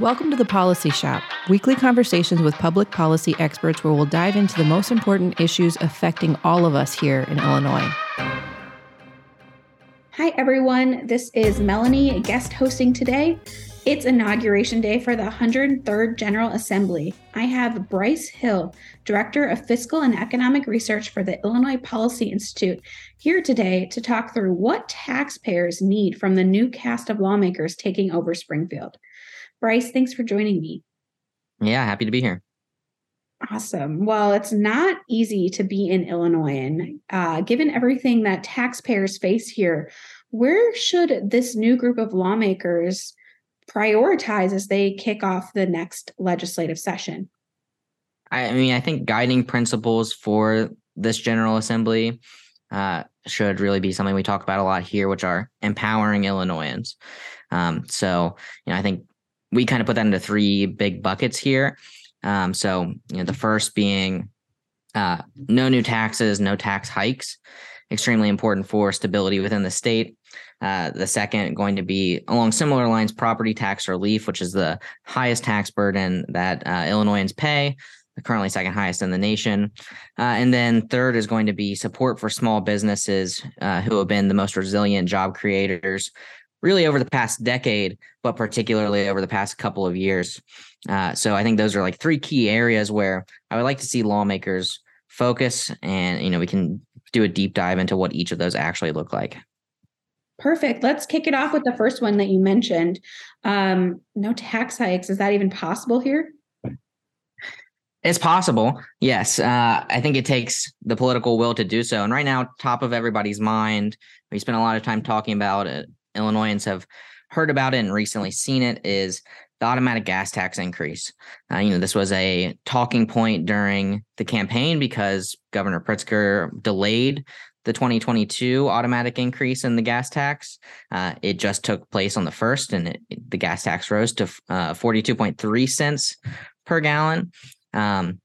Welcome to the Policy Shop, weekly conversations with public policy experts where we'll dive into the most important issues affecting all of us here in Illinois. Hi, everyone. This is Melanie guest hosting today. It's inauguration day for the 103rd General Assembly. I have Bryce Hill, Director of Fiscal and Economic Research for the Illinois Policy Institute, here today to talk through what taxpayers need from the new cast of lawmakers taking over Springfield. Bryce, thanks for joining me. Yeah, happy to be here. Awesome. Well, it's not easy to be an Illinois. And uh, given everything that taxpayers face here, where should this new group of lawmakers prioritize as they kick off the next legislative session? I mean, I think guiding principles for this General Assembly uh, should really be something we talk about a lot here, which are empowering Illinoisans. Um, so, you know, I think we kind of put that into three big buckets here. Um, so, you know, the first being uh, no new taxes, no tax hikes, extremely important for stability within the state. Uh, the second going to be along similar lines, property tax relief, which is the highest tax burden that uh, Illinoisans pay, currently second highest in the nation. Uh, and then third is going to be support for small businesses uh, who have been the most resilient job creators really over the past decade, but particularly over the past couple of years. Uh, so I think those are like three key areas where I would like to see lawmakers focus and you know we can do a deep dive into what each of those actually look like Perfect. Let's kick it off with the first one that you mentioned. Um, no tax hikes. Is that even possible here? It's possible. Yes. Uh, I think it takes the political will to do so. And right now, top of everybody's mind, we spent a lot of time talking about it. Illinoisans have heard about it and recently seen it is the automatic gas tax increase. Uh, you know, this was a talking point during the campaign because Governor Pritzker delayed the 2022 automatic increase in the gas tax. Uh, it just took place on the first, and it, the gas tax rose to uh, 42.3 cents per gallon. Um,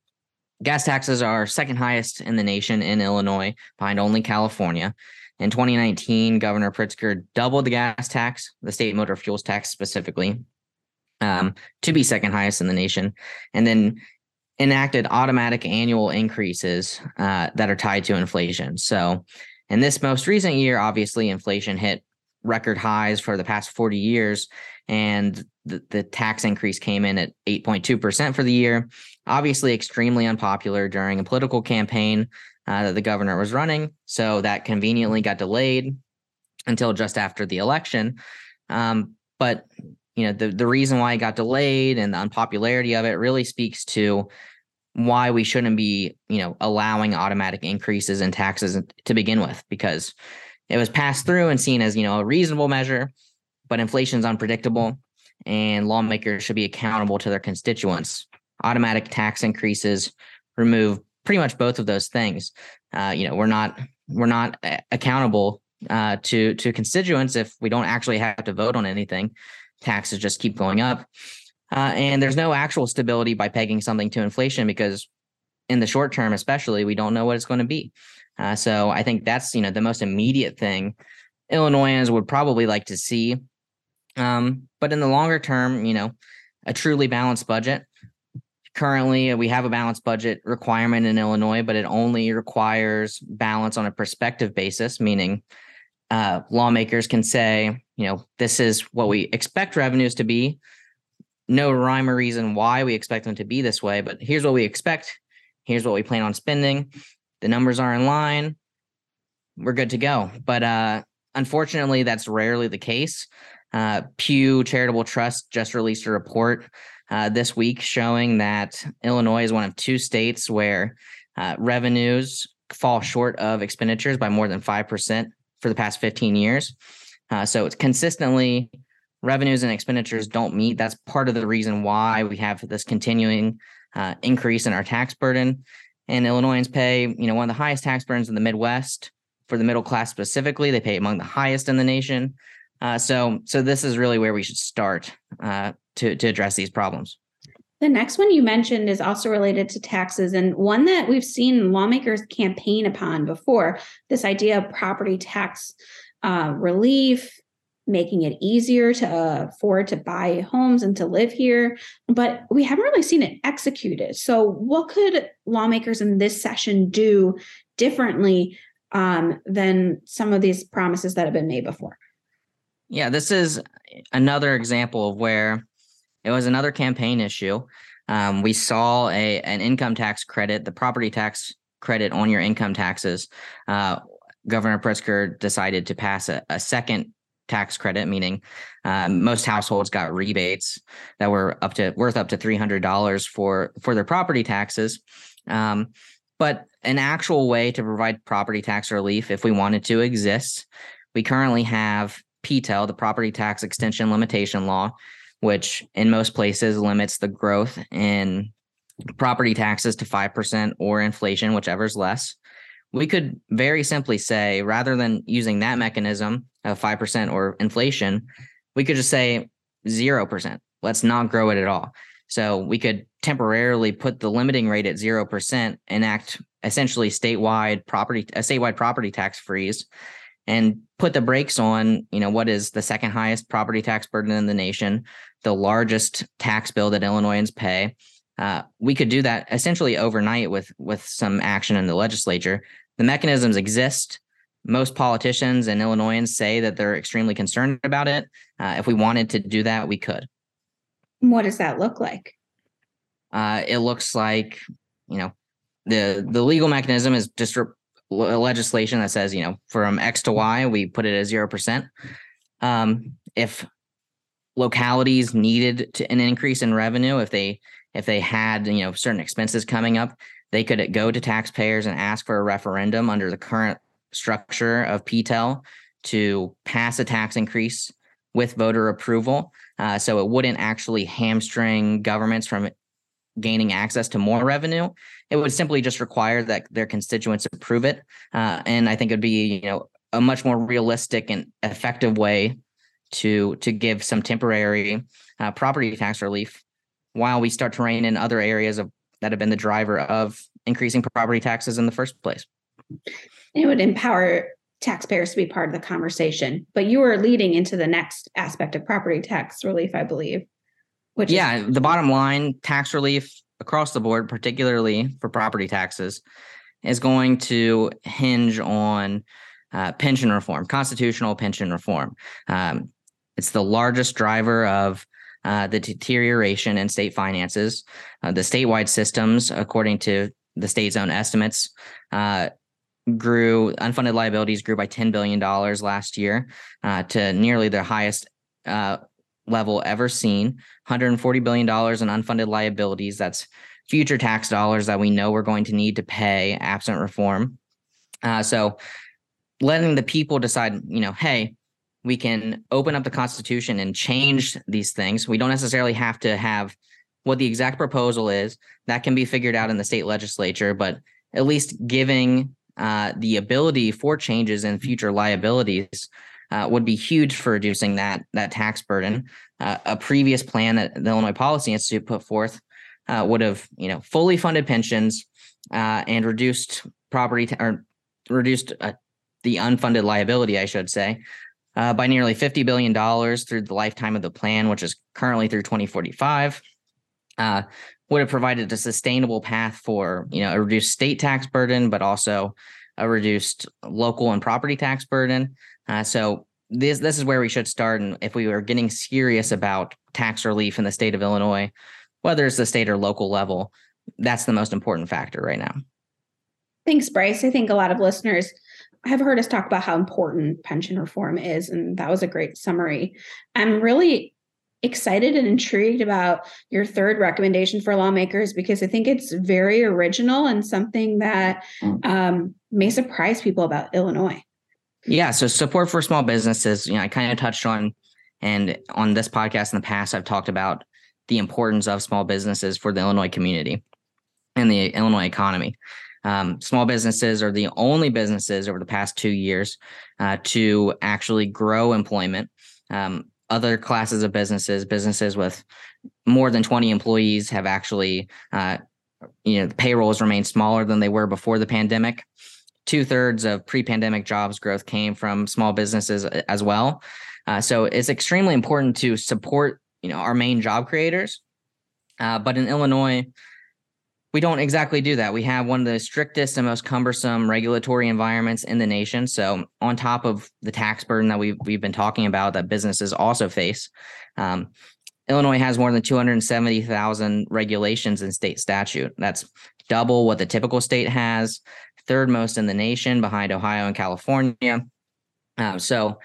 gas taxes are second highest in the nation in Illinois, behind only California. In 2019, Governor Pritzker doubled the gas tax, the state motor fuels tax specifically, um, to be second highest in the nation. And then enacted automatic annual increases uh, that are tied to inflation. So, in this most recent year, obviously, inflation hit record highs for the past 40 years, and the, the tax increase came in at 8.2% for the year. Obviously, extremely unpopular during a political campaign uh, that the governor was running. So, that conveniently got delayed until just after the election. Um, but you know the the reason why it got delayed and the unpopularity of it really speaks to why we shouldn't be you know allowing automatic increases in taxes to begin with because it was passed through and seen as you know a reasonable measure but inflation is unpredictable and lawmakers should be accountable to their constituents automatic tax increases remove pretty much both of those things uh, you know we're not we're not uh, accountable uh, to to constituents if we don't actually have to vote on anything taxes just keep going up. Uh, and there's no actual stability by pegging something to inflation because in the short term, especially, we don't know what it's going to be. Uh, so I think that's you know the most immediate thing Illinoisans would probably like to see. Um, but in the longer term, you know, a truly balanced budget. Currently, we have a balanced budget requirement in Illinois, but it only requires balance on a prospective basis, meaning uh, lawmakers can say, you know, this is what we expect revenues to be. No rhyme or reason why we expect them to be this way, but here's what we expect. Here's what we plan on spending. The numbers are in line. We're good to go. But uh, unfortunately, that's rarely the case. Uh, Pew Charitable Trust just released a report uh, this week showing that Illinois is one of two states where uh, revenues fall short of expenditures by more than 5% for the past 15 years. Uh, so it's consistently revenues and expenditures don't meet. That's part of the reason why we have this continuing uh, increase in our tax burden. And Illinoisans pay, you know, one of the highest tax burdens in the Midwest for the middle class specifically. They pay among the highest in the nation. Uh, so, so this is really where we should start uh, to to address these problems. The next one you mentioned is also related to taxes and one that we've seen lawmakers campaign upon before this idea of property tax uh, relief, making it easier to uh, afford to buy homes and to live here, but we haven't really seen it executed. So, what could lawmakers in this session do differently um, than some of these promises that have been made before? Yeah, this is another example of where it was another campaign issue. Um, we saw a an income tax credit, the property tax credit on your income taxes. Uh, Governor Pritzker decided to pass a, a second tax credit, meaning uh, most households got rebates that were up to worth up to three hundred dollars for for their property taxes. Um, but an actual way to provide property tax relief, if we wanted to, exists. We currently have PTEL, the Property Tax Extension Limitation Law, which in most places limits the growth in property taxes to 5% or inflation, whichever's less. We could very simply say, rather than using that mechanism of 5% or inflation, we could just say 0%. Let's not grow it at all. So we could temporarily put the limiting rate at 0%, enact essentially statewide property, a statewide property tax freeze and put the brakes on, you know, what is the second highest property tax burden in the nation, the largest tax bill that Illinoisans pay. Uh, we could do that essentially overnight with with some action in the legislature. The mechanisms exist. Most politicians and Illinoisans say that they're extremely concerned about it. Uh, if we wanted to do that, we could. What does that look like? Uh, it looks like, you know, the the legal mechanism is just legislation that says, you know, from X to Y, we put it at zero percent. Um, if localities needed to, an increase in revenue, if they if they had you know certain expenses coming up, they could go to taxpayers and ask for a referendum under the current structure of PTEL to pass a tax increase with voter approval. Uh, so it wouldn't actually hamstring governments from gaining access to more revenue. It would simply just require that their constituents approve it. Uh, and I think it'd be, you know, a much more realistic and effective way to to give some temporary uh, property tax relief while we start to rein in other areas of that have been the driver of increasing property taxes in the first place. It would empower taxpayers to be part of the conversation. But you were leading into the next aspect of property tax relief, I believe. Which yeah, is- the bottom line, tax relief across the board, particularly for property taxes, is going to hinge on uh, pension reform, constitutional pension reform. Um, it's the largest driver of uh, the deterioration in state finances. Uh, the statewide systems, according to the state's own estimates, uh, grew unfunded liabilities grew by $10 billion last year uh, to nearly the highest uh, level ever seen $140 billion in unfunded liabilities. That's future tax dollars that we know we're going to need to pay absent reform. Uh, so letting the people decide, you know, hey, we can open up the Constitution and change these things. We don't necessarily have to have what the exact proposal is. That can be figured out in the state legislature, but at least giving uh, the ability for changes in future liabilities uh, would be huge for reducing that that tax burden. Uh, a previous plan that the Illinois Policy Institute put forth uh, would have, you know, fully funded pensions uh, and reduced property t- or reduced uh, the unfunded liability, I should say, uh, by nearly fifty billion dollars through the lifetime of the plan, which is currently through twenty forty five. would have provided a sustainable path for you know a reduced state tax burden, but also a reduced local and property tax burden. Uh, so this this is where we should start. And if we were getting serious about tax relief in the state of Illinois, whether it's the state or local level, that's the most important factor right now. Thanks, Bryce. I think a lot of listeners have heard us talk about how important pension reform is, and that was a great summary. I'm really excited and intrigued about your third recommendation for lawmakers because I think it's very original and something that mm. um, may surprise people about Illinois. Yeah. So support for small businesses, you know, I kind of touched on, and on this podcast in the past, I've talked about the importance of small businesses for the Illinois community and the Illinois economy. Um, small businesses are the only businesses over the past two years uh, to actually grow employment. Um, other classes of businesses, businesses with more than 20 employees, have actually, uh, you know, the payrolls remain smaller than they were before the pandemic two thirds of pre-pandemic jobs growth came from small businesses as well. Uh, so it's extremely important to support, you know, our main job creators. Uh, but in Illinois, we don't exactly do that. We have one of the strictest and most cumbersome regulatory environments in the nation. So, on top of the tax burden that we've we've been talking about, that businesses also face, um, Illinois has more than 270,000 regulations in state statute. That's double what the typical state has, third most in the nation behind Ohio and California. Uh, so,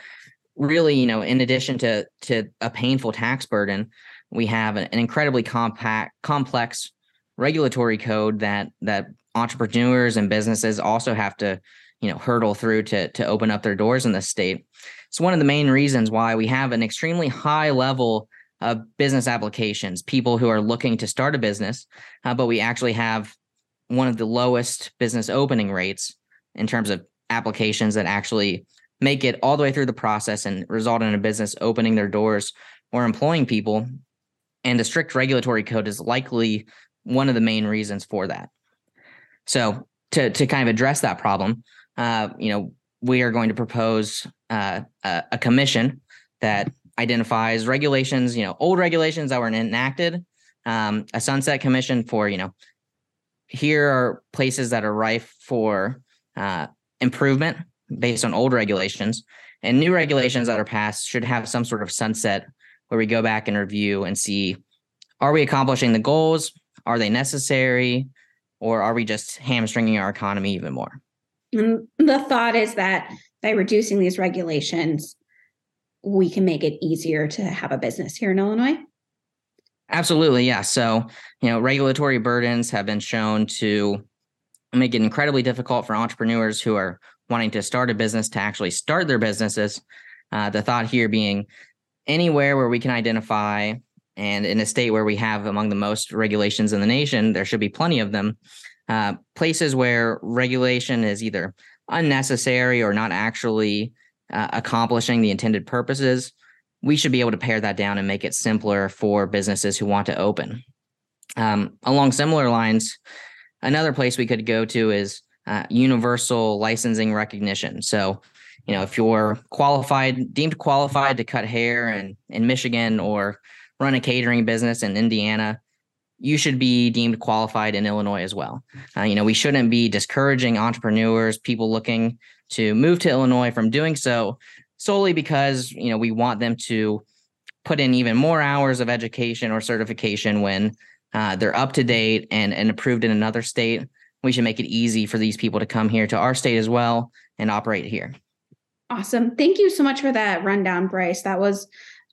really, you know, in addition to to a painful tax burden, we have an, an incredibly compact, complex regulatory code that that entrepreneurs and businesses also have to you know hurdle through to to open up their doors in the state. It's one of the main reasons why we have an extremely high level of business applications people who are looking to start a business uh, but we actually have one of the lowest business opening rates in terms of applications that actually make it all the way through the process and result in a business opening their doors or employing people. And the strict regulatory code is likely one of the main reasons for that. So to to kind of address that problem, uh, you know, we are going to propose uh, a, a, commission that identifies regulations, you know, old regulations that were enacted, um, a sunset commission for, you know, here are places that are rife for uh, improvement based on old regulations, and new regulations that are passed should have some sort of sunset where we go back and review and see are we accomplishing the goals are they necessary? Or are we just hamstringing our economy even more? And the thought is that by reducing these regulations, we can make it easier to have a business here in Illinois. Absolutely, yeah. So, you know, regulatory burdens have been shown to make it incredibly difficult for entrepreneurs who are wanting to start a business to actually start their businesses. Uh, the thought here being anywhere where we can identify and in a state where we have among the most regulations in the nation, there should be plenty of them. Uh, places where regulation is either unnecessary or not actually uh, accomplishing the intended purposes, we should be able to pare that down and make it simpler for businesses who want to open. Um, along similar lines, another place we could go to is uh, universal licensing recognition. So, you know, if you're qualified, deemed qualified to cut hair in, in Michigan or run a catering business in Indiana, you should be deemed qualified in Illinois as well. Uh, you know, we shouldn't be discouraging entrepreneurs, people looking to move to Illinois from doing so solely because, you know, we want them to put in even more hours of education or certification when uh, they're up to date and, and approved in another state. We should make it easy for these people to come here to our state as well and operate here. Awesome. Thank you so much for that rundown, Bryce. That was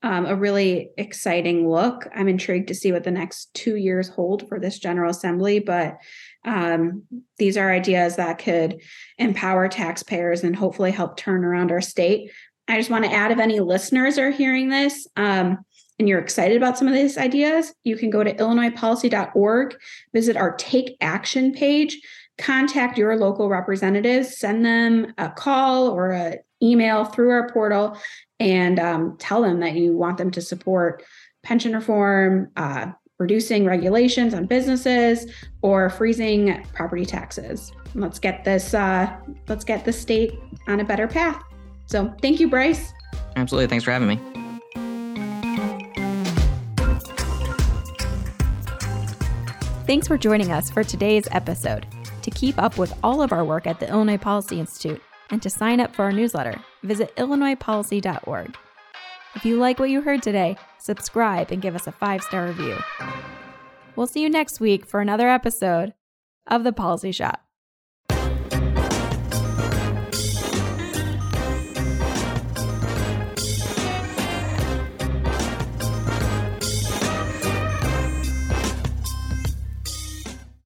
um, a really exciting look. I'm intrigued to see what the next two years hold for this General Assembly, but um, these are ideas that could empower taxpayers and hopefully help turn around our state. I just want to add if any listeners are hearing this um, and you're excited about some of these ideas, you can go to illinoispolicy.org, visit our Take Action page, contact your local representatives, send them a call or an email through our portal and um, tell them that you want them to support pension reform, uh, reducing regulations on businesses, or freezing property taxes. Let's get this. Uh, let's get the state on a better path. So, thank you, Bryce. Absolutely. Thanks for having me. Thanks for joining us for today's episode. To keep up with all of our work at the Illinois Policy Institute, and to sign up for our newsletter, visit illinoispolicy.org. If you like what you heard today, subscribe and give us a five star review. We'll see you next week for another episode of The Policy Shop.